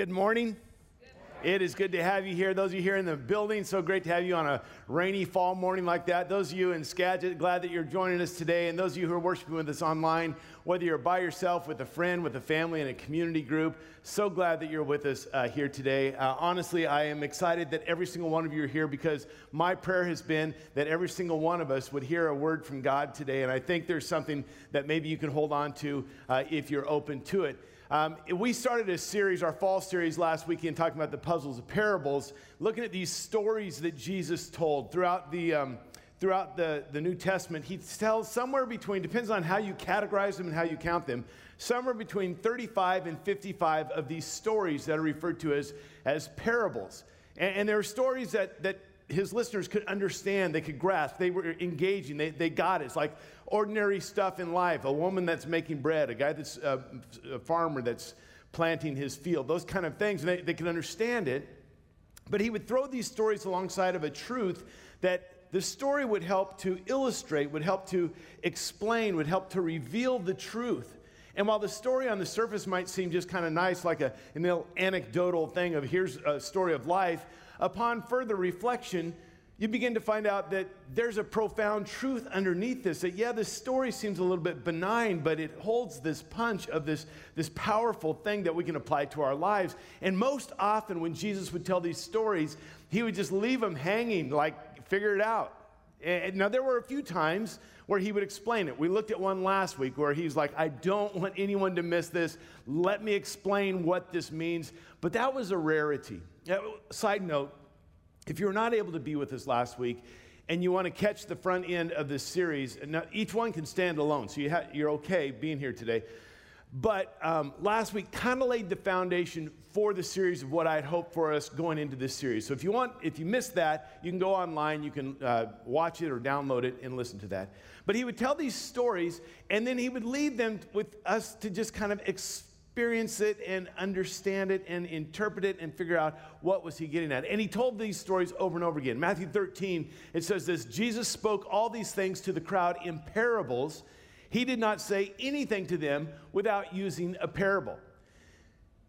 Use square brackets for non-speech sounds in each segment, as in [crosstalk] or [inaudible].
Good morning. It is good to have you here. Those of you here in the building, so great to have you on a rainy fall morning like that. Those of you in Skagit, glad that you're joining us today. And those of you who are worshiping with us online, whether you're by yourself, with a friend, with a family, in a community group, so glad that you're with us uh, here today. Uh, honestly, I am excited that every single one of you are here because my prayer has been that every single one of us would hear a word from God today. And I think there's something that maybe you can hold on to uh, if you're open to it. Um, we started a series, our fall series last weekend, talking about the puzzles of parables, looking at these stories that Jesus told throughout the. Um, throughout the, the New Testament, he tells somewhere between, depends on how you categorize them and how you count them, somewhere between 35 and 55 of these stories that are referred to as, as parables. And, and there are stories that, that his listeners could understand, they could grasp, they were engaging, they, they got it. It's like ordinary stuff in life a woman that's making bread, a guy that's uh, a farmer that's planting his field, those kind of things. They, they could understand it. But he would throw these stories alongside of a truth that the story would help to illustrate, would help to explain, would help to reveal the truth. And while the story on the surface might seem just kind of nice, like a, an anecdotal thing of here's a story of life, upon further reflection, you begin to find out that there's a profound truth underneath this. That, yeah, this story seems a little bit benign, but it holds this punch of this, this powerful thing that we can apply to our lives. And most often, when Jesus would tell these stories, he would just leave them hanging, like, figure it out. And now, there were a few times where he would explain it. We looked at one last week where he's like, I don't want anyone to miss this. Let me explain what this means. But that was a rarity. Side note, if you were not able to be with us last week and you want to catch the front end of this series, now each one can stand alone, so you are okay being here today. But um, last week kind of laid the foundation for the series of what I'd hoped for us going into this series. So if you want, if you missed that, you can go online, you can uh, watch it or download it and listen to that. But he would tell these stories, and then he would lead them with us to just kind of explore experience it and understand it and interpret it and figure out what was he getting at. And he told these stories over and over again. Matthew 13, it says this, Jesus spoke all these things to the crowd in parables. He did not say anything to them without using a parable.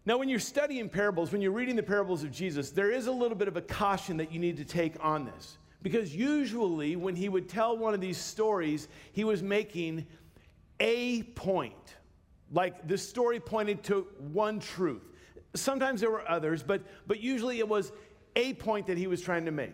Now, when you're studying parables, when you're reading the parables of Jesus, there is a little bit of a caution that you need to take on this. Because usually, when he would tell one of these stories, he was making a point. Like the story pointed to one truth. Sometimes there were others, but, but usually it was a point that he was trying to make.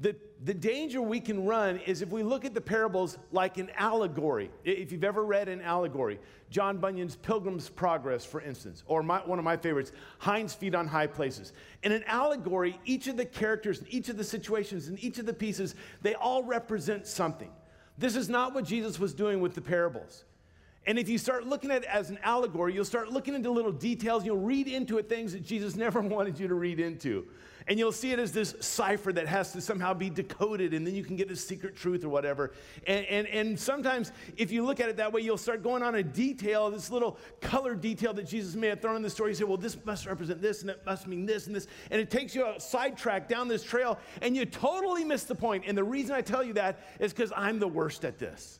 The, the danger we can run is if we look at the parables like an allegory. If you've ever read an allegory, John Bunyan's Pilgrim's Progress, for instance, or my, one of my favorites, Hind's Feet on High Places. In an allegory, each of the characters, and each of the situations, and each of the pieces, they all represent something. This is not what Jesus was doing with the parables. And if you start looking at it as an allegory, you'll start looking into little details. You'll read into it things that Jesus [laughs] never wanted you to read into. And you'll see it as this cipher that has to somehow be decoded, and then you can get a secret truth or whatever. And, and, and sometimes, if you look at it that way, you'll start going on a detail, this little color detail that Jesus may have thrown in the story. You say, well, this must represent this, and it must mean this and this. And it takes you a sidetrack down this trail, and you totally miss the point. And the reason I tell you that is because I'm the worst at this.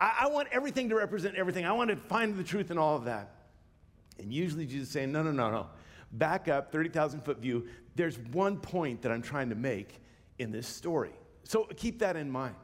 I, I want everything to represent everything. I want to find the truth in all of that. And usually Jesus is saying, no, no, no, no. Back up, 30,000 foot view. There's one point that I'm trying to make in this story. So keep that in mind.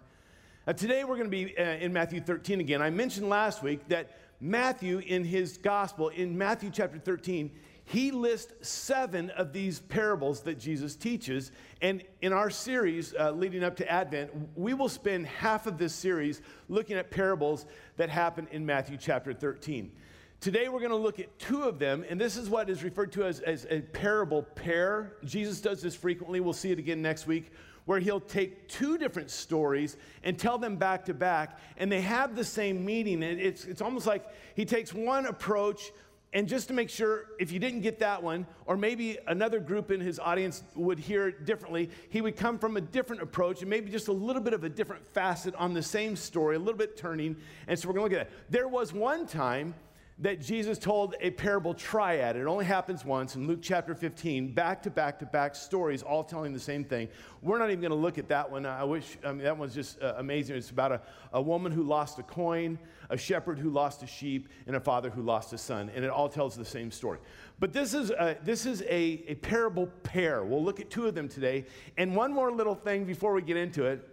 Today we're going to be uh, in Matthew 13 again. I mentioned last week that Matthew, in his gospel, in Matthew chapter 13, he lists seven of these parables that Jesus teaches. And in our series uh, leading up to Advent, we will spend half of this series looking at parables that happen in Matthew chapter 13. Today, we're going to look at two of them, and this is what is referred to as, as a parable pair. Jesus does this frequently. We'll see it again next week, where he'll take two different stories and tell them back to back, and they have the same meaning. It's, it's almost like he takes one approach and just to make sure, if you didn't get that one, or maybe another group in his audience would hear it differently, he would come from a different approach and maybe just a little bit of a different facet on the same story, a little bit turning. And so we're going to look at that. There was one time that Jesus told a parable triad. It only happens once in Luke chapter 15, back to back to back stories, all telling the same thing. We're not even going to look at that one. I wish, I mean, that one's just uh, amazing. It's about a, a woman who lost a coin, a shepherd who lost a sheep, and a father who lost a son. And it all tells the same story. But this is, a, this is a, a parable pair. We'll look at two of them today. And one more little thing before we get into it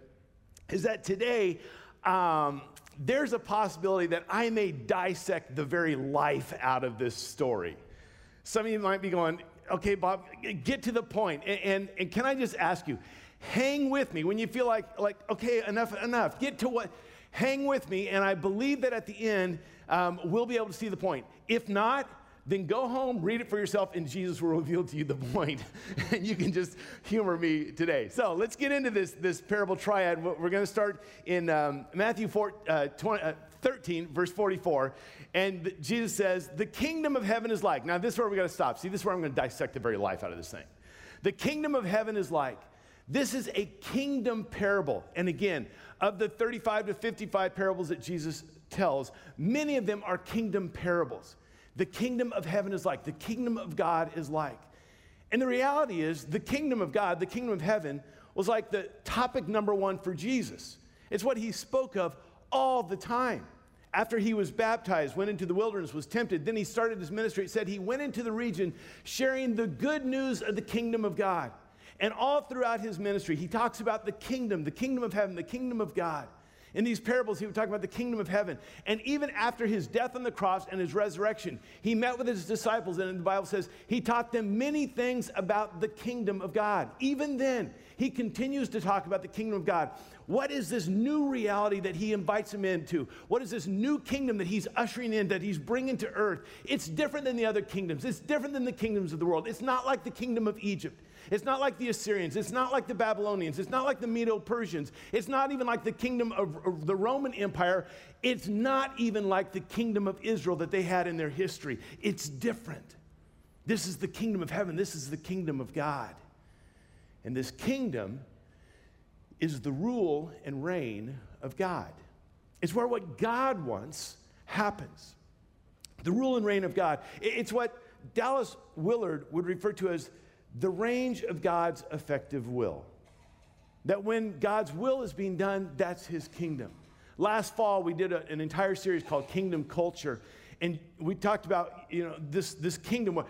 is that today, um, there's a possibility that I may dissect the very life out of this story. Some of you might be going, okay, Bob, get to the point. And, and, and can I just ask you, hang with me when you feel like, like, okay, enough, enough. Get to what, hang with me. And I believe that at the end, um, we'll be able to see the point. If not, then go home, read it for yourself, and Jesus will [laughs] reveal to you the point. [laughs] and you can just humor me today. So let's get into this, this parable triad. We're going to start in um, Matthew 4, uh, 20, uh, 13, verse 44. And Jesus says, The kingdom of heaven is like. Now, this is where we got to stop. See, this is where I'm going to dissect the very life out of this thing. The kingdom of heaven is like. This is a kingdom parable. And again, of the 35 to 55 parables that Jesus tells, many of them are kingdom parables the kingdom of heaven is like, the kingdom of God is like. And the reality is, the kingdom of God, the kingdom of heaven, was like the topic number one for Jesus. It's what he spoke of all the time. After he was baptized, went into the wilderness, was tempted, then he started his ministry. It said he went into the region sharing the good news of the kingdom of God. And all throughout his ministry, he talks about the kingdom, the kingdom of heaven, the kingdom of God. In these parables, he would talk about the kingdom of heaven. And even after his death on the cross and his resurrection, he met with his disciples, and the Bible says he taught them many things about the kingdom of God. Even then, he continues to talk about the kingdom of God. What is this new reality that he invites them into? What is this new kingdom that he's ushering in, that he's bringing to earth? It's different than the other kingdoms. It's different than the kingdoms of the world. It's not like the kingdom of Egypt. It's not like the Assyrians. It's not like the Babylonians. It's not like the Medo Persians. It's not even like the kingdom of, of, the Roman Empire. It's not even like the kingdom of Israel that they had in their history. It's different. This is the kingdom of heaven. This is the kingdom of God. And this kingdom is the rule and reign of God. It's where what God wants happens. The rule and reign of God. It's what Dallas Willard would refer to as the range of God's effective will. That when God's will is being done, that's his kingdom. Last fall, we did a, an entire series called Kingdom Culture, and we talked about you know this, this kingdom.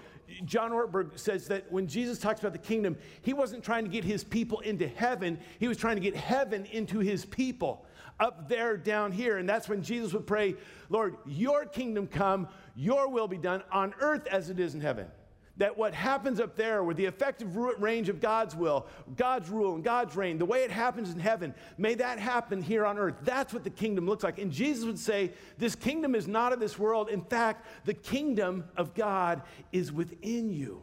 John Ortberg says that when Jesus talks about the kingdom, he wasn't trying to get his people into heaven, he was trying to get heaven into his people up there, down here. And that's when Jesus would pray, Lord, your kingdom come, your will be done on earth as it is in heaven that what happens up there with the effective range of God's will, God's rule, and God's reign, the way it happens in heaven, may that happen here on earth. That's what the kingdom looks like. And Jesus would say, This kingdom is not of this world. In fact, the kingdom of God is within you.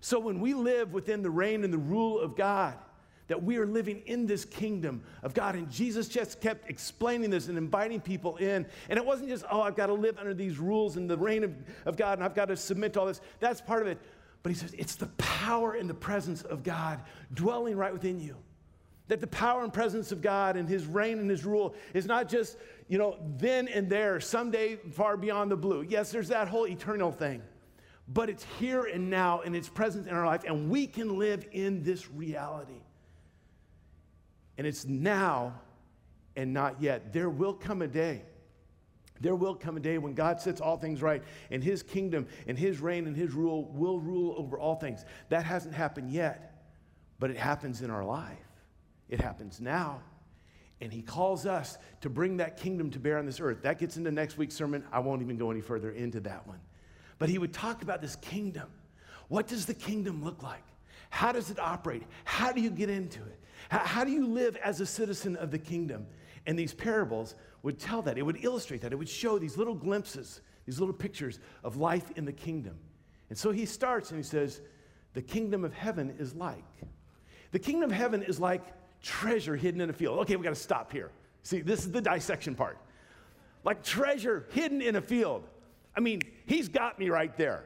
So when we live within the reign and the rule of God, that we are living in this kingdom of God. And Jesus just kept explaining this and inviting people in. And it wasn't just, oh, I've got to live under these rules and the reign of, of God and I've got to submit to all this. That's part of it. But he says it's the power and the presence of God dwelling right within you. That the power and presence of God and his reign and his rule is not just, you know, then and there, someday far beyond the blue. Yes, there's that whole eternal thing. But it's here and now and it's present in our life, and we can live in this reality. And it's now and not yet. There will come a day. There will come a day when God sets all things right and his kingdom and his reign and his rule will rule over all things. That hasn't happened yet, but it happens in our life. It happens now. And he calls us to bring that kingdom to bear on this earth. That gets into next week's sermon. I won't even go any further into that one. But he would talk about this kingdom. What does the kingdom look like? How does it operate? How do you get into it? How, how do you live as a citizen of the kingdom? And these parables would tell that. It would illustrate that. It would show these little glimpses, these little pictures of life in the kingdom. And so he starts and he says, The kingdom of heaven is like. The kingdom of heaven is like treasure hidden in a field. Okay, we got to stop here. See, this is the dissection part. Like treasure hidden in a field. I mean, he's got me right there.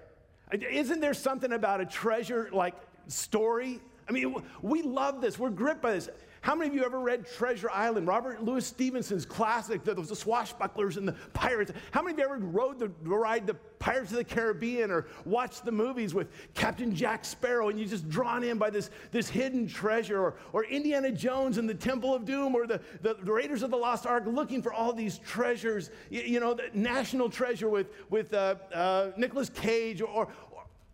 Isn't there something about a treasure like story I mean, we love this. We're gripped by this. How many of you ever read Treasure Island? Robert Louis Stevenson's classic, the, the swashbucklers and the pirates. How many of you ever rode the ride the Pirates of the Caribbean or watched the movies with Captain Jack Sparrow and you're just drawn in by this, this hidden treasure or, or Indiana Jones and the Temple of Doom or the, the, Raiders of the Lost Ark looking for all these treasures, you, you know, the national treasure with, with uh, uh, Nicolas Cage or,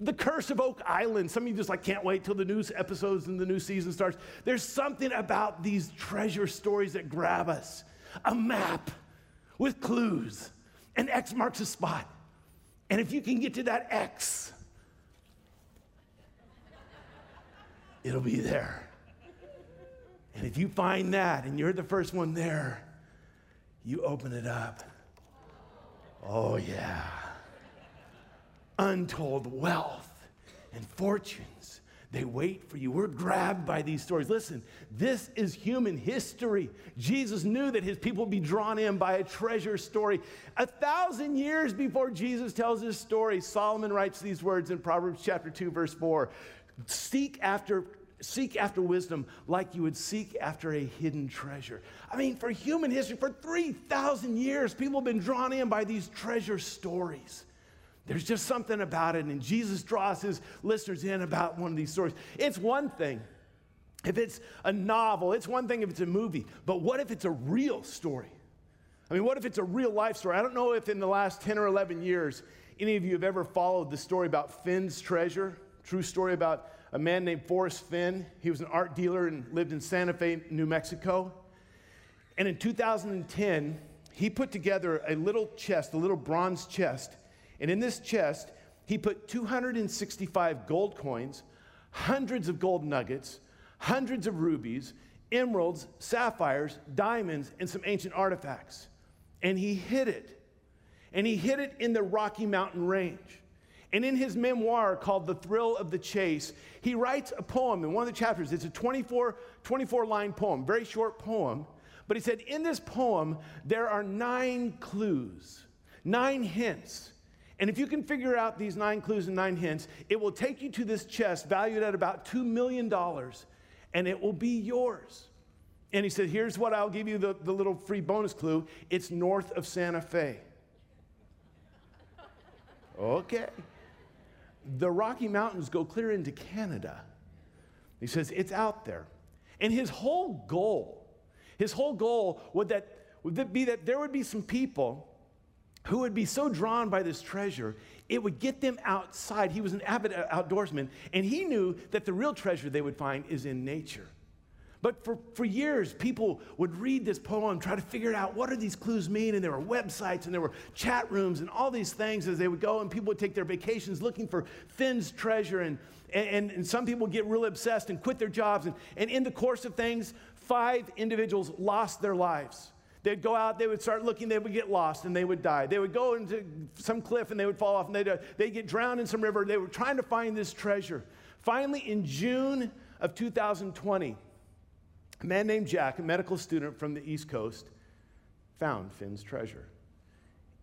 the Curse of Oak Island. Some of you just like can't wait till the new episodes and the new season starts. There's something about these treasure stories that grab us. A map with clues, and X marks a spot. And if you can get to that X, it'll be there. And if you find that and you're the first one there, you open it up. Oh, yeah untold wealth and fortunes. They wait for you. We're grabbed by these stories. Listen, this is human history. Jesus knew that his people would be drawn in by a treasure story. A thousand years before Jesus tells his story, Solomon writes these words in Proverbs chapter 2, verse 4 Seek after seek after wisdom like you would seek after a hidden treasure. I mean, for human history, for 3,000 years, people have been drawn in by these treasure stories. There's just something about it, and Jesus draws his listeners in about one of these stories. It's one thing if it's a novel, it's one thing if it's a movie, but what if it's a real story? I mean, what if it's a real life story? I don't know if in the last 10 or 11 years any of you have ever followed the story about Fenn's treasure, true story about a man named Forrest Fenn. He was an art dealer and lived in Santa Fe, New Mexico. And in 2010, he put together a little chest, a little bronze chest and in this chest, he put 265 gold coins, hundreds of gold nuggets, hundreds of rubies, emeralds, sapphires, diamonds, and some ancient artifacts. And he hid it. And he hid it in the Rocky Mountain Range. And in his memoir called The Thrill of the Chase, he writes a poem in one of the chapters. It's a 24, 24 line poem, very short poem. But he said, in this poem, there are nine clues, nine hints and if you can figure out these nine clues and nine hints, it will take you to this chest valued at about $2 million, and it will be yours. And he said, Here's what I'll give you the, the little free bonus clue it's north of Santa Fe. okay. The Rocky Mountains go clear into Canada. He says, It's out there. And his whole goal, his whole goal would, that, would be that there would be some people who would be so drawn by this treasure, it would get them outside. He was an avid outdoorsman, and he knew that the real treasure they would find is in nature. But for, for years, people would read this poem, try to figure out what do these clues mean, and there were websites and there were chat rooms and all these things as they would go, and people would take their vacations looking for Fenn's treasure, and, and, and some people get real obsessed and quit their jobs. And, and in the course of things, five individuals lost their lives. They'd go out, they would start looking, they would get lost and they would die. They would go into some cliff and they would fall off and they'd, uh, they'd get drowned in some river. They were trying to find this treasure. Finally, in June of 2020, a man named Jack, a medical student from the East Coast, found Fenn's treasure.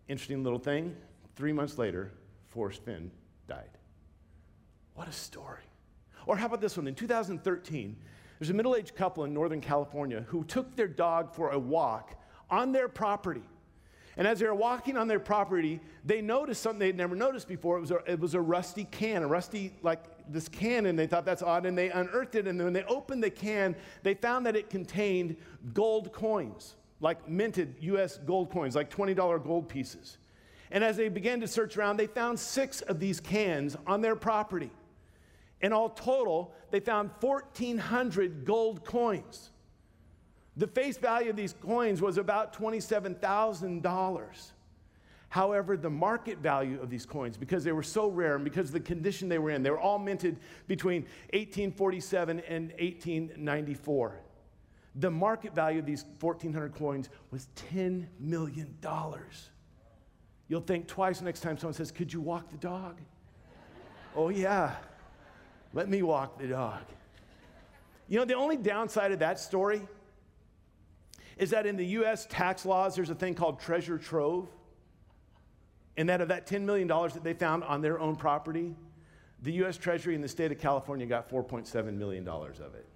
Interesting little thing. Three months later, Forrest Fenn died. What a story. Or how about this one? In 2013, there's a middle aged couple in Northern California who took their dog for a walk on their property. And as they were walking on their property, they noticed something they'd never noticed before. It was a, it was a rusty can, a rusty, like this can, and they thought that's odd, and they unearthed it. And when they opened the can, they found that it contained gold coins, like minted US gold coins, like $20 gold pieces. And as they began to search around, they found six of these cans on their property. In all total, they found 1,400 gold coins. The face value of these coins was about $27,000. However, the market value of these coins, because they were so rare and because of the condition they were in, they were all minted between 1847 and 1894. The market value of these 1,400 coins was $10 million. You'll think twice next time someone says, Could you walk the dog? oh, yeah. Let me walk the dog. You know, the only downside of that story is that in the US tax laws, there's a thing called treasure trove. And that of that $10 million that they found on their own property, the US Treasury in the state of California got $4.7 million of it.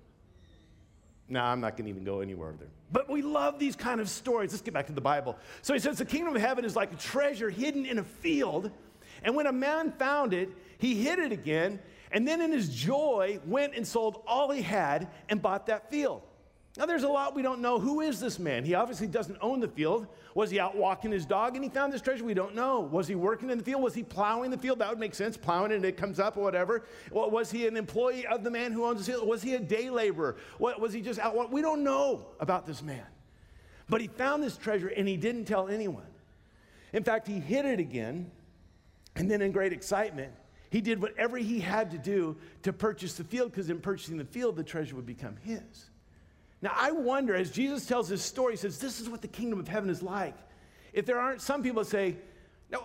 No, I'm not going to even go anywhere there. But we love these kind of stories. Let's get back to the Bible. So he says the kingdom of heaven is like a treasure hidden in a field. And when a man found it, he hid it again. And then in his joy, went and sold all he had and bought that field. Now, there's a lot we don't know. Who is this man? He obviously doesn't own the field. Was he out walking his dog and he found this treasure? We don't know. Was he working in the field? Was he plowing the field? That would make sense. Plowing and it comes up or whatever. Was he an employee of the man who owns the field? Was he a day laborer? Was he just out? We don't know about this man. But he found this treasure and he didn't tell anyone. In fact, he hid it again. And then, in great excitement, he did whatever he had to do to purchase the field because in purchasing the field, the treasure would become his. Now, I wonder, as Jesus tells this story, he says, This is what the kingdom of heaven is like. If there aren't some people that say, No,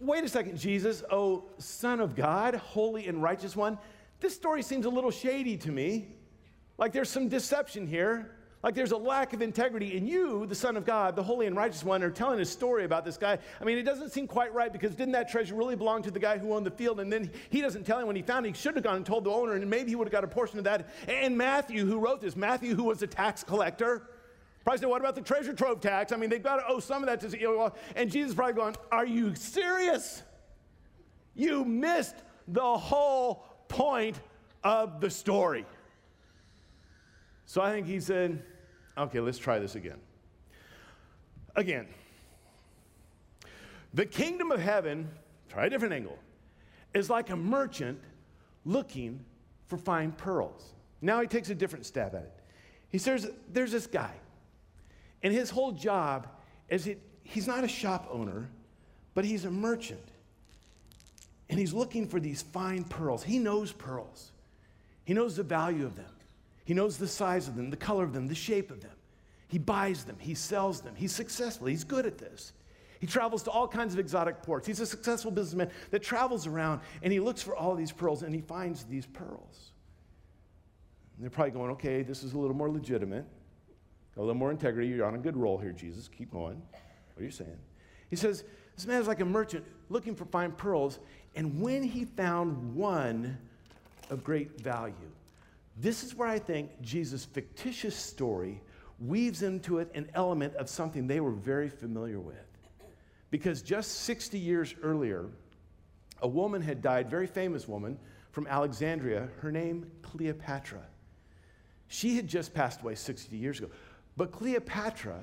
wait a second, Jesus, oh, Son of God, holy and righteous one, this story seems a little shady to me. Like there's some deception here. Like there's a lack of integrity. And you, the Son of God, the Holy and Righteous One, are telling a story about this guy. I mean, it doesn't seem quite right because didn't that treasure really belong to the guy who owned the field? And then he doesn't tell him when he found it. He should have gone and told the owner, and maybe he would have got a portion of that. And Matthew, who wrote this, Matthew, who was a tax collector, probably said, What about the treasure trove tax? I mean, they've got to owe some of that to. You and Jesus probably going, Are you serious? You missed the whole point of the story. So I think he said, okay, let's try this again. Again, the kingdom of heaven, try a different angle, is like a merchant looking for fine pearls. Now he takes a different stab at it. He says, There's this guy, and his whole job is it, he's not a shop owner, but he's a merchant. And he's looking for these fine pearls. He knows pearls, he knows the value of them. He knows the size of them, the color of them, the shape of them. He buys them, he sells them. He's successful, he's good at this. He travels to all kinds of exotic ports. He's a successful businessman that travels around and he looks for all these pearls and he finds these pearls. And they're probably going, okay, this is a little more legitimate, a little more integrity. You're on a good roll here, Jesus. Keep going. What are you saying? He says, This man is like a merchant looking for fine pearls, and when he found one of great value, this is where I think Jesus' fictitious story weaves into it an element of something they were very familiar with. Because just 60 years earlier, a woman had died, very famous woman from Alexandria, her name Cleopatra. She had just passed away 60 years ago. But Cleopatra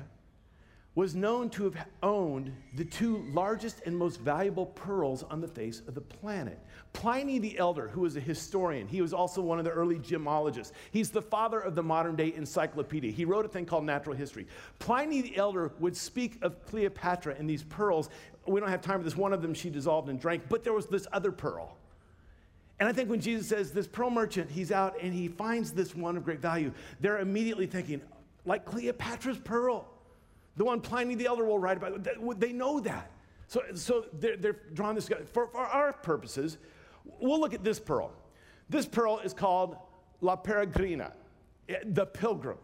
was known to have owned the two largest and most valuable pearls on the face of the planet. Pliny the Elder, who was a historian, he was also one of the early gemologists. He's the father of the modern day encyclopedia. He wrote a thing called Natural History. Pliny the Elder would speak of Cleopatra and these pearls. We don't have time for this. One of them she dissolved and drank, but there was this other pearl. And I think when Jesus says this pearl merchant, he's out and he finds this one of great value, they're immediately thinking, like Cleopatra's pearl. The one Pliny the Elder will write about. They know that. So, so they're, they're drawing this. For, for our purposes, we'll look at this pearl. This pearl is called La Peregrina, eh, the pilgrim.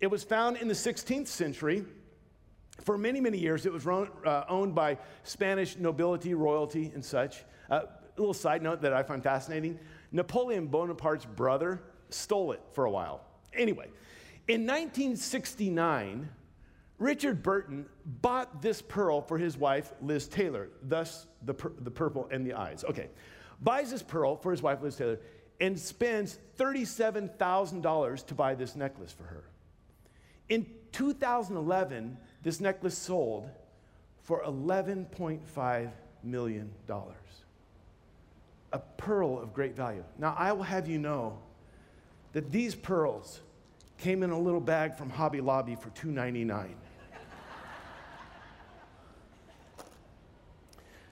It was found in the 16th century. For many, many years, it was uh, owned by Spanish nobility, royalty, and such. Uh, a little side note that I find fascinating Napoleon Bonaparte's brother stole it for a while. Anyway, in 1969, Richard Burton bought this pearl for his wife, Liz Taylor, thus the, pur- the purple and the eyes. Okay. Buys this pearl for his wife, Liz Taylor, and spends $37,000 to buy this necklace for her. In 2011, this necklace sold for $11.5 million. A pearl of great value. Now, I will have you know that these pearls came in a little bag from Hobby Lobby for $2.99.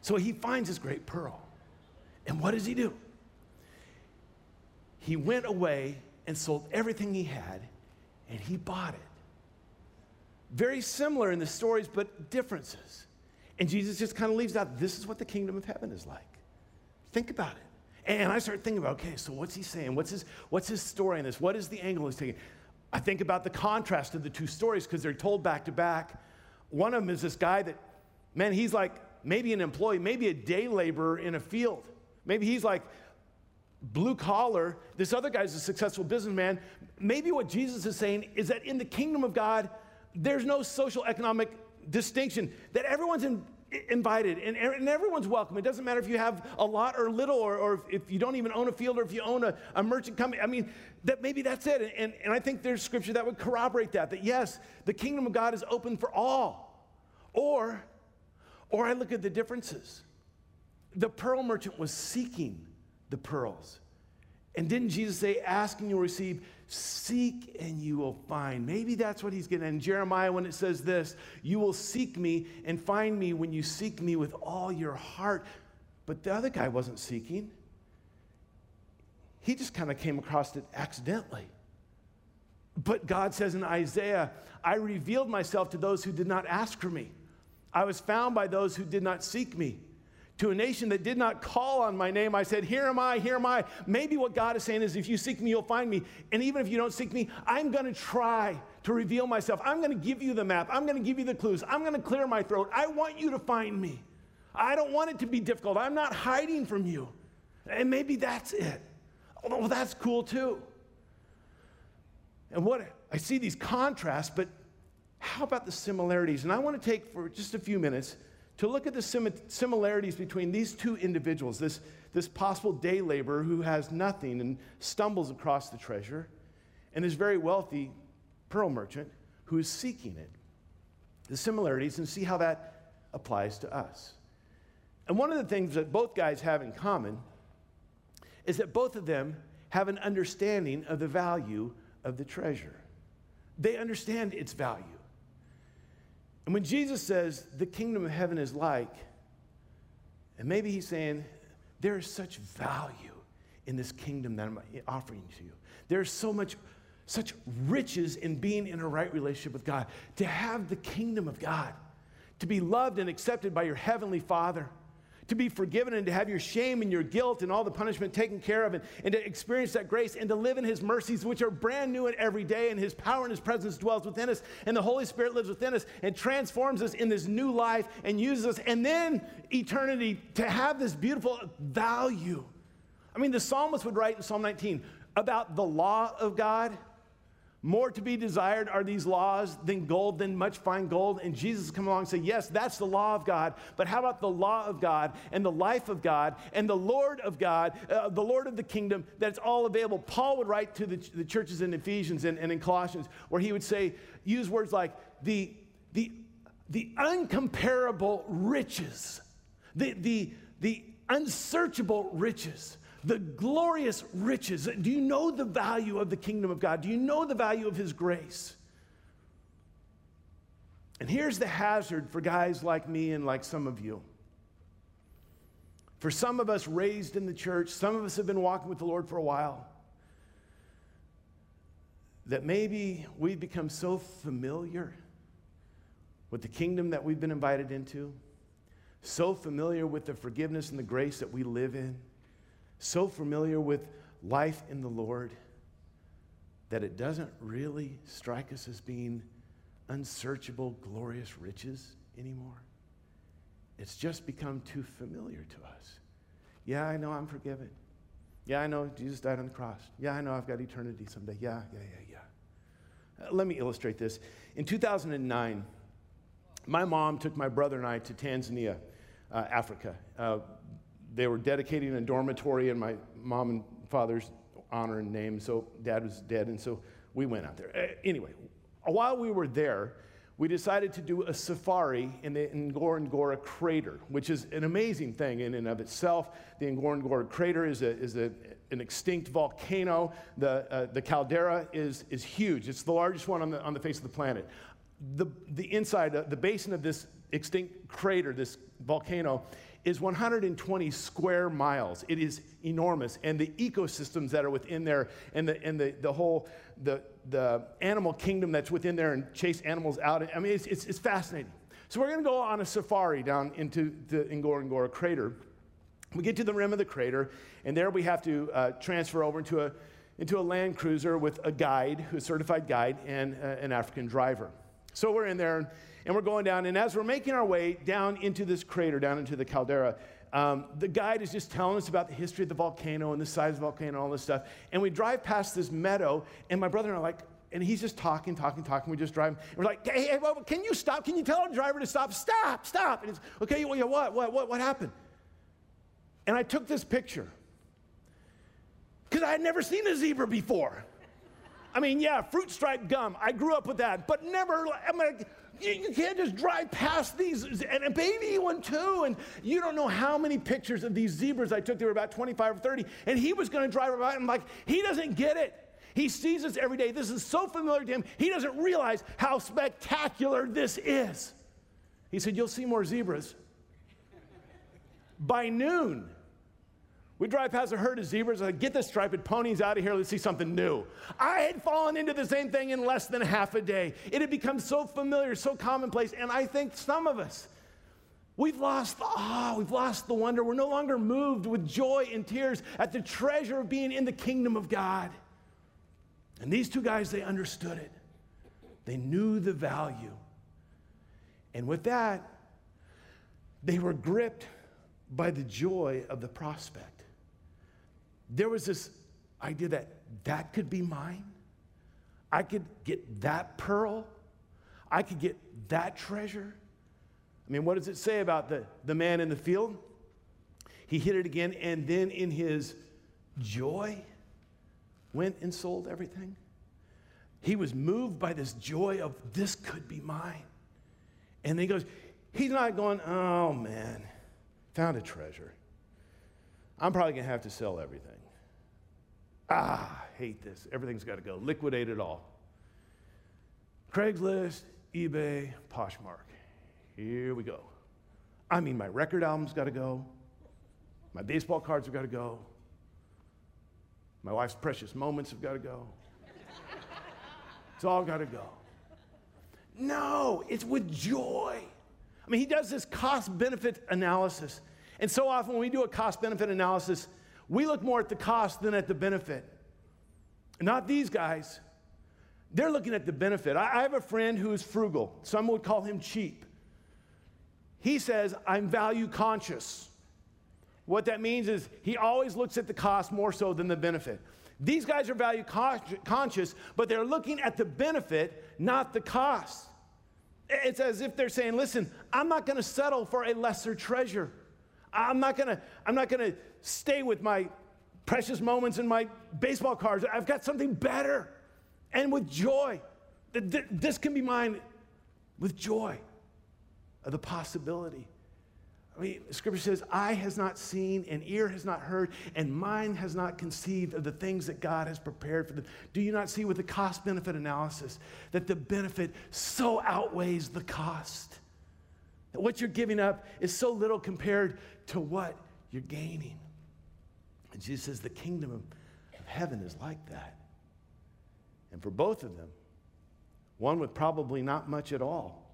So he finds his great pearl. And what does he do? He went away and sold everything he had and he bought it. Very similar in the stories, but differences. And Jesus just kind of leaves out this is what the kingdom of heaven is like. Think about it. And I start thinking about, okay, so what's he saying? What's his, what's his story in this? What is the angle he's taking? I think about the contrast of the two stories because they're told back to back. One of them is this guy that, man, he's like maybe an employee, maybe a day laborer in a field. Maybe he's like blue collar. This other guy's a successful businessman. Maybe what Jesus is saying is that in the kingdom of God, there's no social economic distinction, that everyone's in, invited and, and, everyone's welcome. It doesn't matter if you have a lot or little, or, or if you don't even own a field, or if you own a, a merchant company. I mean, that maybe that's it. And, and I think there's scripture that would corroborate that, that yes, the kingdom of God is open for all. Or, or I look at the differences. The pearl merchant was seeking the pearls. And didn't Jesus say, Ask and you'll receive, seek and you will find? Maybe that's what he's getting. In Jeremiah, when it says this, you will seek me and find me when you seek me with all your heart. But the other guy wasn't seeking, he just kind of came across it accidentally. But God says in Isaiah, I revealed myself to those who did not ask for me. I was found by those who did not seek me to a nation that did not call on my name, I said, Here am I, here am I. Maybe what God is saying is, if you seek me, you'll find me. And even if you don't seek me, I'm going to try to reveal myself. I'm going to give you the map. I'm going to give you the clues. I'm going to clear my throat. I want you to find me. I don't want it to be difficult. I'm not hiding from you. And maybe that's it. Well, that's cool too. And what I see these contrasts, but how about the similarities? And I want to take for just a few minutes to look at the sim- similarities between these two individuals this, this possible day laborer who has nothing and stumbles across the treasure, and this very wealthy pearl merchant who is seeking it. The similarities and see how that applies to us. And one of the things that both guys have in common is that both of them have an understanding of the value of the treasure. They understand its value. And when Jesus says the kingdom of heaven is like, and maybe he's saying, there is such value in this kingdom that I'm offering to you. There's so much, such riches in being in a right relationship with God. To have the kingdom of God, to be loved and accepted by your heavenly Father to be forgiven and to have your shame and your guilt and all the punishment taken care of and, and to experience that grace and to live in his mercies, which are brand new and every day, and his power and his presence dwells within us, and the Holy Spirit lives within us and transforms us in this new life and uses us, and then eternity to have this beautiful value. I mean, the psalmist would write in Psalm 19 about the law of God more to be desired are these laws than gold, than much fine gold. And Jesus come along and say, Yes, that's the law of God. But how about the law of God and the life of God and the Lord of God, uh, the Lord of the kingdom, that's all available? Paul would write to the, the churches in Ephesians and, and in Colossians, where he would say, use words like the, the, the uncomparable riches, the, the, the unsearchable riches the glorious riches. Do you know the value of the kingdom of God? Do you know the value of His grace? And here's the hazard for guys like me and like some of you. For some of us raised in the church, some of us have been walking with the Lord for a while, that maybe we've become so familiar with the kingdom that we've been invited into, so familiar with the forgiveness and the grace that we live in so familiar with life in the Lord that it doesn't really strike us as being unsearchable, glorious riches anymore. It's just become too familiar to us. Yeah, I know I'm forgiven. Yeah, I know Jesus died on the cross. Yeah, I know I've got eternity someday. Yeah, yeah, yeah, yeah. Uh, let me illustrate this. In 2009, my mom took my brother and I to Tanzania, uh, Africa. Uh, they were dedicating a dormitory in my mom and father's honor and name. So dad was dead, and so we went out there. Anyway, while we were there, we decided to do a safari in the Ngorongoro crater, which is an amazing thing in and of itself. The Ngorongoro crater is, a, is a, an extinct volcano. The, uh, the caldera is, is huge. It's the largest one on the, on the face of the planet. The, the inside, uh, the basin of this extinct crater, this volcano, is 120 square miles. It is enormous. And the ecosystems that are within there and the, and the, the whole, the, the animal kingdom that's within there and chase animals out. I mean, it's, it's, it's fascinating. So we're going to go on a safari down into the Ngorongoro crater. We get to the rim of the crater, and there we have to uh, transfer over into a, into a Land Cruiser with a guide, a certified guide, and uh, an African driver. So we're in there and we're going down. And as we're making our way down into this crater, down into the caldera, Um, the guide is just telling us about the history of the volcano and the size of the volcano and all this stuff. And we drive past this meadow, and my brother and I are like, and he's just talking, talking, talking. We just drive. And we're like, hey, hey well, can you stop? Can you tell the driver to stop? Stop, stop. And he's, okay, well, yeah, what, what, what, what happened? And I took this picture because I had never seen a zebra before. I mean, yeah, fruit stripe gum. I grew up with that, but never. I'm like, you, you can't just drive past these, and a baby one too. And you don't know how many pictures of these zebras I took. They were about 25 or 30, and he was going to drive by. I'm like, he doesn't get it. He sees this every day. This is so familiar to him. He doesn't realize how spectacular this is. He said, You'll see more zebras. By noon, we drive past a herd of zebras. I get the striped ponies out of here. Let's see something new. I had fallen into the same thing in less than half a day. It had become so familiar, so commonplace. And I think some of us, we've lost the awe, we've lost the wonder. We're no longer moved with joy and tears at the treasure of being in the kingdom of God. And these two guys, they understood it. They knew the value. And with that, they were gripped by the joy of the prospect. There was this idea that that could be mine. I could get that pearl. I could get that treasure. I mean, what does it say about the, the man in the field? He hit it again, and then in his joy, went and sold everything. He was moved by this joy of this could be mine. And he goes, he's not going, oh man, found a treasure. I'm probably going to have to sell everything. Ah, hate this. Everything's got to go. Liquidate it all. Craigslist, eBay, Poshmark. Here we go. I mean, my record album's got to go. My baseball cards have got to go. My wife's precious moments have got to go. it's all got to go. No, it's with joy. I mean, he does this cost benefit analysis. And so often when we do a cost benefit analysis, we look more at the cost than at the benefit. Not these guys. They're looking at the benefit. I, have a friend who is frugal. Some would call him cheap. He says, I'm value conscious. What that means is he always looks at the cost more so than the benefit. These guys are value conscious, but they're looking at the benefit, not the cost. It's as if they're saying, listen, I'm not going to settle for a lesser treasure. I'm not to I'm not to stay with my precious moments and my baseball cards. I've got something better. And with joy. This can be mine with joy of the possibility. I mean, scripture says, eye has not seen, and ear has not heard, and mind has not conceived of the things that God has prepared for them. Do you not see with the cost benefit analysis that the benefit so outweighs the cost? That what you're giving up is so little compared to what you're gaining. And Jesus says, the kingdom of, heaven is like that. And for both of them, one with probably not much at all,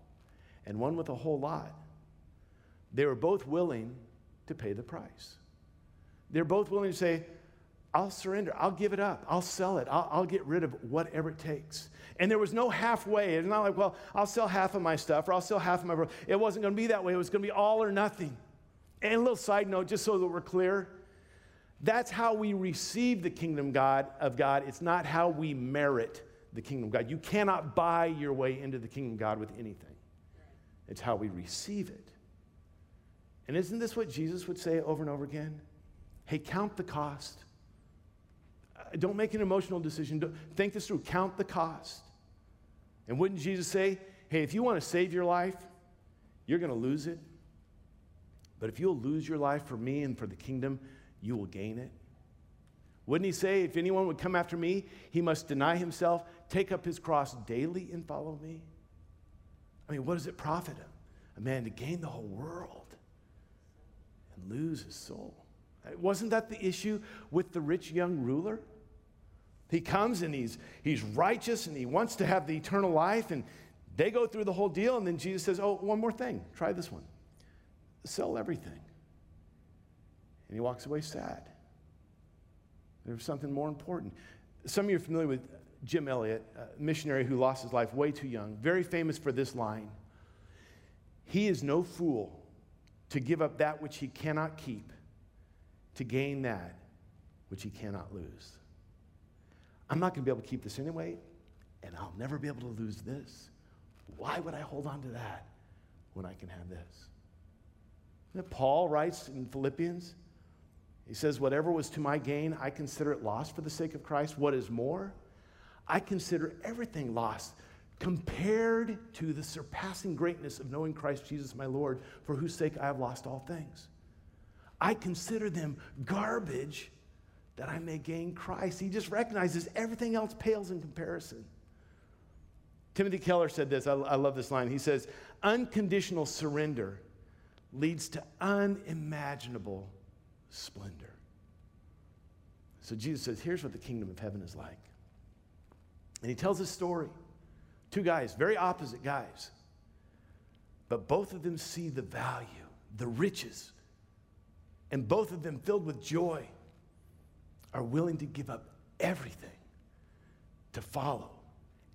and one with a whole lot they were both willing to pay the price. They're both willing to say, I'll surrender. I'll give it up. I'll sell it. I'll, I'll, get rid of whatever it takes. And there was no halfway. It's not like, well, I'll sell half of my stuff or I'll sell half of my. It wasn't going to be that way. It was going to be all or nothing. And a little side note, just so that we're clear, that's how we receive the kingdom God of God. It's not how we merit the kingdom of God. You cannot buy your way into the kingdom of God with anything. It's how we receive it. And isn't this what Jesus would say over and over again? Hey, count the cost. Uh, don't make an emotional decision. Think this through. Count the cost. And wouldn't Jesus say, hey, if you want to save your life, you're going to lose it. But if you'll lose your life for me and for the kingdom, you will gain it. Wouldn't he say, if anyone would come after me, he must deny himself, take up his cross daily, and follow me? I mean, what does it profit him? A man to gain the whole world and lose his soul. Wasn't that the issue with the rich young ruler? He comes and he's, he's righteous and he wants to have the eternal life, and they go through the whole deal, and then Jesus says, Oh, one more thing. Try this one. Sell everything. And he walks away sad. There's something more important. Some of you are familiar with Jim Elliot, a missionary who lost his life way too young, very famous for this line He is no fool to give up that which he cannot keep to gain that which he cannot lose. I'm not going to be able to keep this anyway, and I'll never be able to lose this. Why would I hold on to that when I can have this? Paul writes in Philippians, he says, Whatever was to my gain, I consider it lost for the sake of Christ. What is more, I consider everything lost compared to the surpassing greatness of knowing Christ Jesus my Lord, for whose sake I have lost all things. I consider them garbage that I may gain Christ. He just recognizes everything else pales in comparison. Timothy Keller said this. I, I love this line. He says, Unconditional surrender leads to unimaginable splendor. So Jesus says, Here's what the kingdom of heaven is like. And he tells this story. Two guys, very opposite guys, but both of them see the value, the riches and both of them filled with joy, are willing to give up everything to follow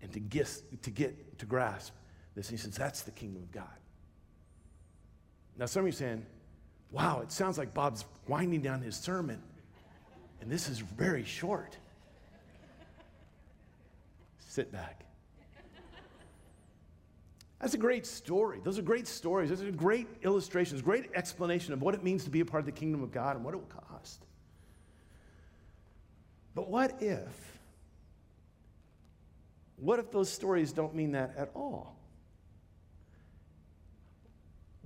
and to get, to get to grasp this. And he says, That's the kingdom of God. Now, some of you saying, Wow, it sounds like Bob's winding down his sermon, and this is very short. Sit back. That's a great story. Those are great stories. Those are great illustrations, great explanation of what it means to be a part of the kingdom of God and what it will cost. But what if, what if those stories don't mean that at all?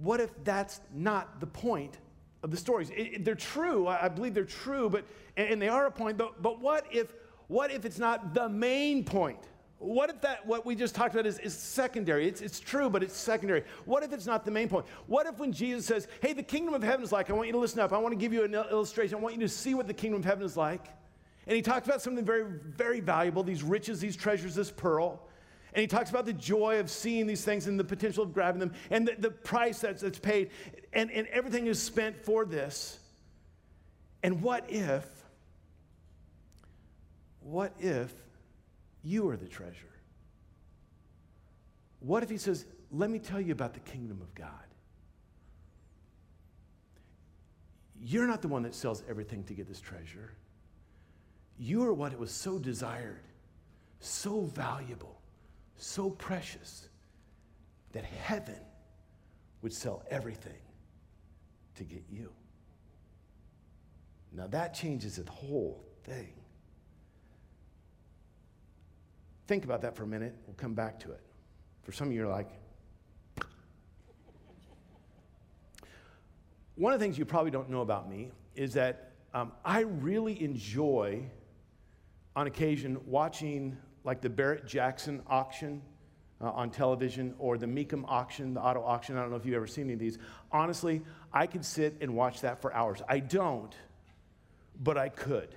What if that's not the point of the stories? It, it, they're true. I, I, believe they're true, but and, and they are a point. But, but what if what if it's not the main point? What if that, what we just talked about, is, is secondary? It's, it's true, but it's secondary. What if it's not the main point? What if when Jesus says, hey, the kingdom of heaven is like, I want you to listen up, I want to give you an illustration, I want you to see what the kingdom of heaven is like. And he talks about something very, very valuable these riches, these treasures, this pearl. And he talks about the joy of seeing these things and the potential of grabbing them and the, the price that's, that's paid. And, and everything is spent for this. And what if, what if you are the treasure. What if he says, Let me tell you about the kingdom of God? You're not the one that sells everything to get this treasure. You are what it was so desired, so valuable, so precious that heaven would sell everything to get you. Now that changes the whole thing. Think about that for a minute. We'll come back to it. For some of you, are like, one of the things you probably don't know about me is that um, I really enjoy, on occasion, watching like the Barrett Jackson auction uh, on television or the Mecum auction, the auto auction. I don't know if you've ever seen any of these. Honestly, I could sit and watch that for hours. I don't, but I could.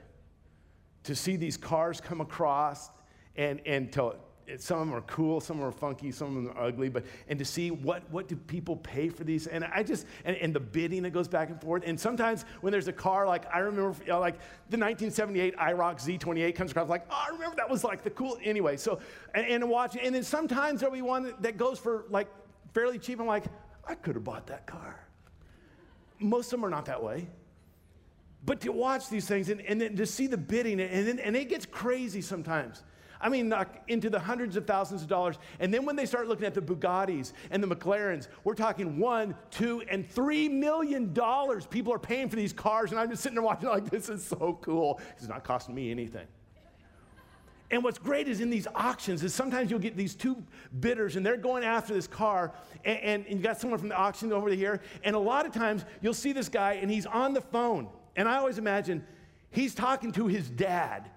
To see these cars come across and, and to, some are cool, some are funky, some of them are ugly, but and to see what, what do people pay for these, and I just and, and the bidding that goes back and forth, and sometimes when there's a car like I remember you know, like the 1978 IROC Z28 comes across like oh I remember that was like the cool anyway, so and, and watching, and then sometimes there'll be one that goes for like fairly cheap. I'm like I could have bought that car. Most of them are not that way. But to watch these things and, and then to see the bidding, and, and, and it gets crazy sometimes. I mean, like into the hundreds of thousands of dollars. And then when they start looking at the Bugattis and the McLarens, we're talking one, two, and three million dollars people are paying for these cars. And I'm just sitting there watching, like, this is so cool. It's not costing me anything. And what's great is in these auctions is sometimes you'll get these two bidders and they're going after this car and, and, and, you got someone from the auction over here. And a lot of times you'll see this guy and he's on the phone. And I always imagine he's talking to his dad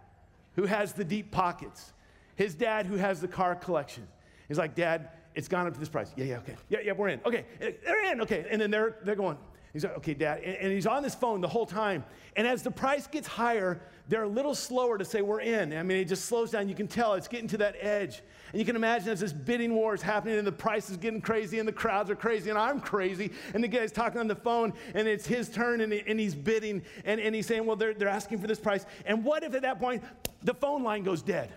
who has the deep pockets his dad who has the car collection. He's like, Dad, it's gone up to this price. Yeah, yeah, okay. Yeah, yeah, we're in. Okay, eh, they're in. Okay. And then they're, they're going, he's like, okay, Dad. And, and he's on this phone the whole time. And as the price gets higher, they're a little slower to say we're in. I mean, it just slows down. You can tell it's getting to that edge. And you can imagine as this bidding war is happening and the price is getting crazy and the crowds are crazy and I'm crazy. And the guy's talking on the phone and it's his turn and, and he's bidding and, and he's saying, well, they're, they're asking for this price. And what if at that point the phone line goes dead?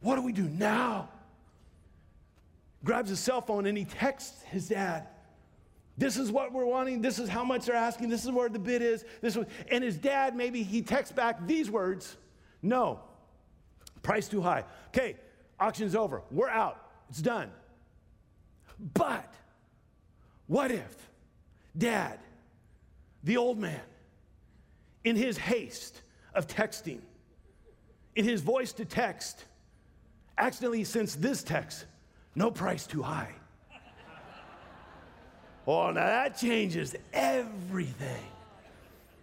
What do we do now? Grabs his cell phone and he texts his dad, This is what we're wanting. This is how much they're asking. This is where the bid is. This was, and his dad, maybe he texts back these words No, price too high. Okay, auction's over. We're out. It's done. But what if dad, the old man, in his haste of texting, in his voice to text, accidentally sends this text no price too high? [laughs] Oh, now that changes everything.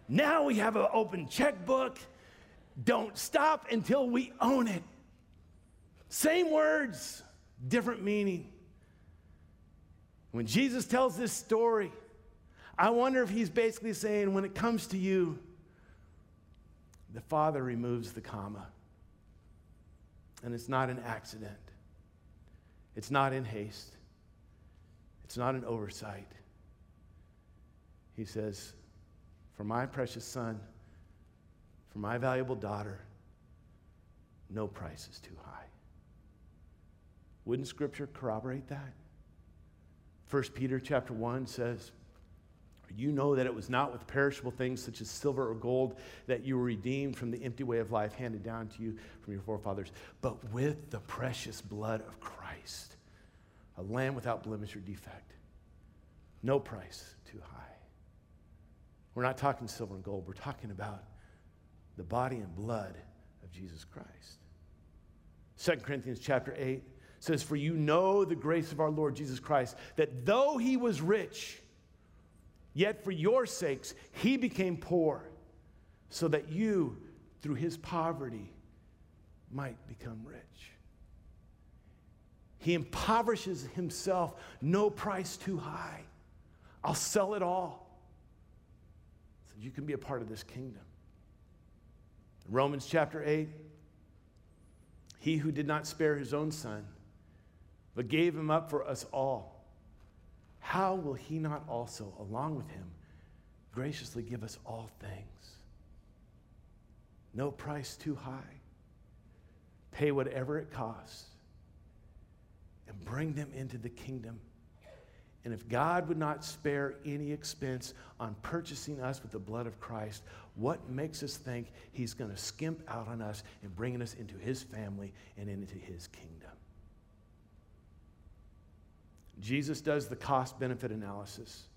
Now we have an open checkbook. Don't stop until we own it. Same words, different meaning. When Jesus tells this story, I wonder if he's basically saying, when it comes to you, the Father removes the comma. And it's not an accident, it's not in haste. It's not an oversight. He says, For my precious son, for my valuable daughter, no price is too high. Wouldn't scripture corroborate that? 1 Peter chapter 1 says, you know that it was not with perishable things such as silver or gold that you were redeemed from the empty way of life handed down to you from your forefathers, but with the precious blood of Christ a lamb without blemish or defect. No price too high. We're not talking silver and gold, we're talking about the body and blood of Jesus Christ. 2 Corinthians chapter 8 says, For you know the grace of our Lord Jesus Christ, that though he was rich, yet for your sakes he became poor, so that you, through his poverty, might become rich. He impoverishes himself, no price too high. I'll sell it all so you can be a part of this kingdom. Romans chapter 8 He who did not spare his own son, but gave him up for us all, how will he not also, along with him, graciously give us all things? No price too high. Pay whatever it costs and bring them into the kingdom. And if God would not spare any expense on purchasing us with the blood of Christ, what makes us think he's going to skimp out on us and bringing us into his family and into his kingdom? Jesus does the cost benefit analysis.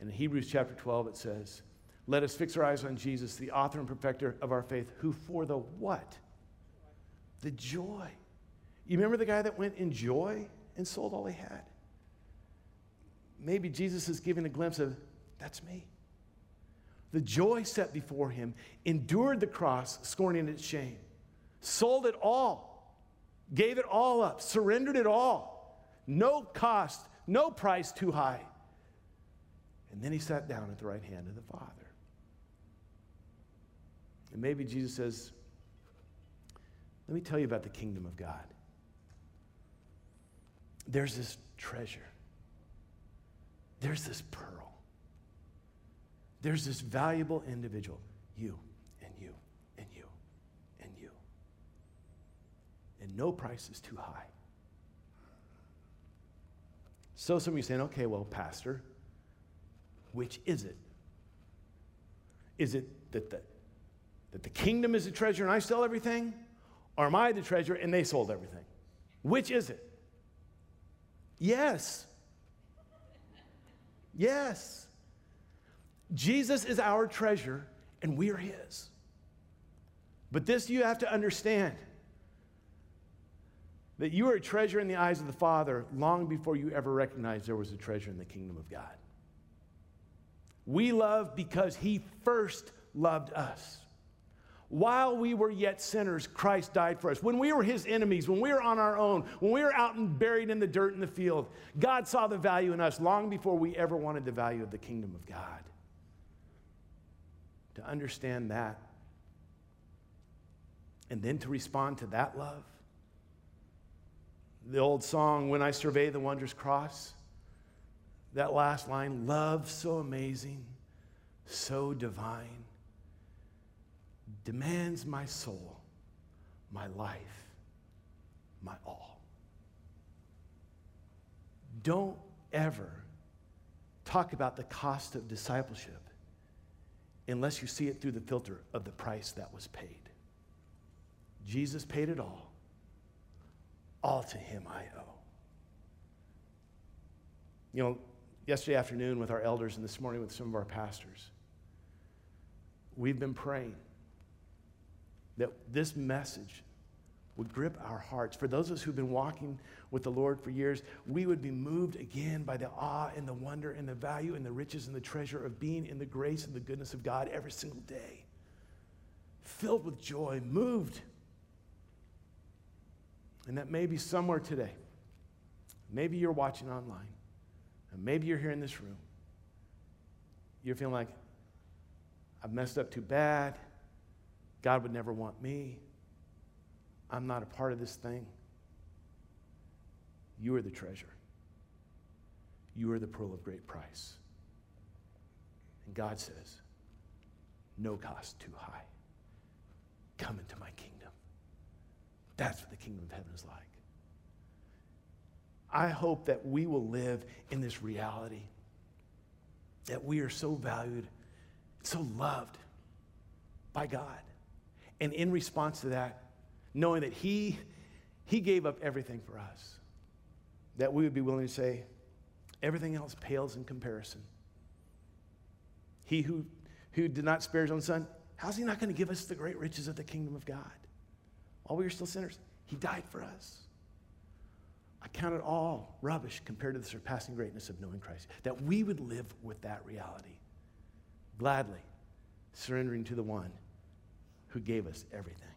And in Hebrews chapter 12, it says, Let us fix our eyes on Jesus, the author and perfecter of our faith, who for the what? The joy you remember the guy that went in joy and sold all he had? Maybe Jesus is giving a glimpse of that's me. The joy set before him, endured the cross, scorning its shame, sold it all, gave it all up, surrendered it all. No cost, no price too high. And then he sat down at the right hand of the Father. And maybe Jesus says, Let me tell you about the kingdom of God there's this treasure, there's this pearl, there's this valuable individual, you and you and you and you. And no price is too high. So some of you saying, okay, well, Pastor, which is it? Is it that the, that the kingdom is the treasure and I sell everything? Or am I the treasure and they sold everything? Which is it? Yes. Yes. Jesus is our treasure and we are his. But this you have to understand that you are a treasure in the eyes of the Father long before you ever recognized there was a treasure in the kingdom of God. We love because he first loved us. While we were yet sinners, Christ died for us. When we were his enemies, when we were on our own, when we were out and buried in the dirt in the field, God saw the value in us long before we ever wanted the value of the kingdom of God. To understand that, and then to respond to that love. The old song, When I Survey the Wondrous Cross, that last line, love so amazing, so divine demands my soul, my life, my all. Don't ever talk about the cost of discipleship unless you see it through the filter of the price that was paid. Jesus paid it all. All to him I owe. You know, yesterday afternoon with our elders and this morning with some of our pastors, we've been praying that this message would grip our hearts. For those of us who've been walking with the Lord for years, we would be moved again by the awe and the wonder and the value and the riches and the treasure of being in the grace and the goodness of God every single day. Filled with joy, moved. And that may be somewhere today. Maybe you're watching online, and maybe you're here in this room. You're feeling like, I've messed up too bad. God would never want me. I'm not a part of this thing. You are the treasure. You are the pearl of great price. And God says, no cost too high. Come into my kingdom. That's what the kingdom of heaven is like. I hope that we will live in this reality that we are so valued, so loved by God. And in response to that, knowing that He, he gave up everything for us, that we would be willing to say, everything else pales in comparison. He who, who did not spare his own son, how's he not going to give us the great riches of the kingdom of God? While we were still sinners, he died for us. I count it all rubbish compared to the surpassing greatness of knowing Christ. That we would live with that reality, gladly surrendering to the one who gave us everything.